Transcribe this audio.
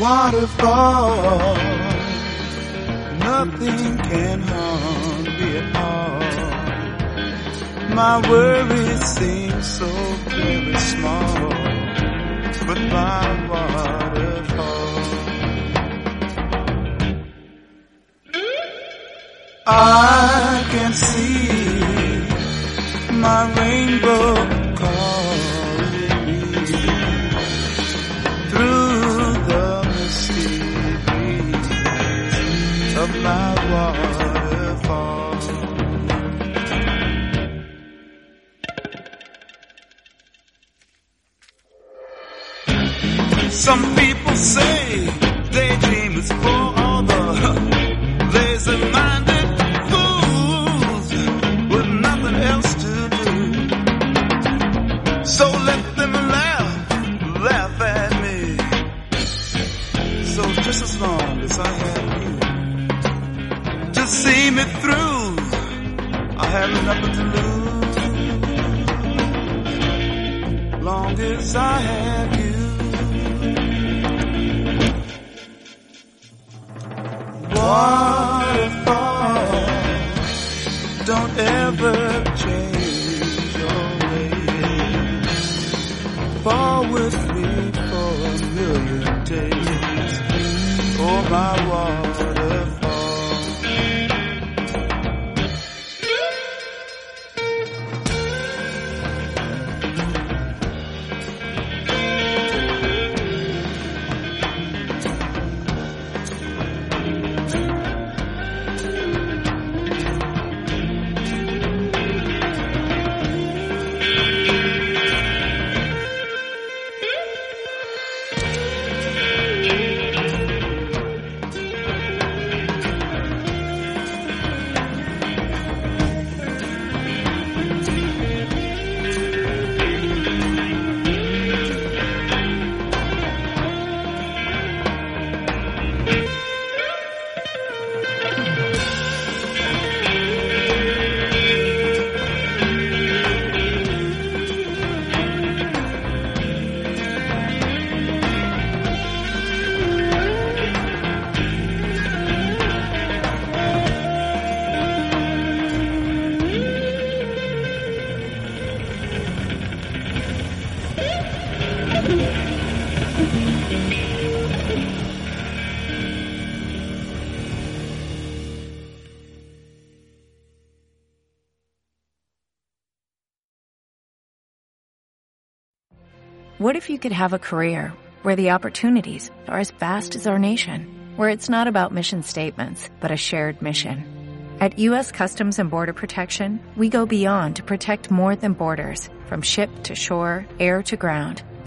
waterfall. Nothing can harm me at all. My worries seem so very small, but my waterfall. I can see my waterfall. Some people say for all the lazy-minded fools with nothing else to do. So let them laugh, laugh at me. So just as long as I have to see me through, I have nothing to lose. Long as I have you. Waterfall, don't ever change your ways. Fall with me for a million days. Oh, my waterfall. What if you could have a career where the opportunities are as vast as our nation, where it's not about mission statements, but a shared mission? At U.S. Customs and Border Protection, we go beyond to protect more than borders, from ship to shore, air to ground,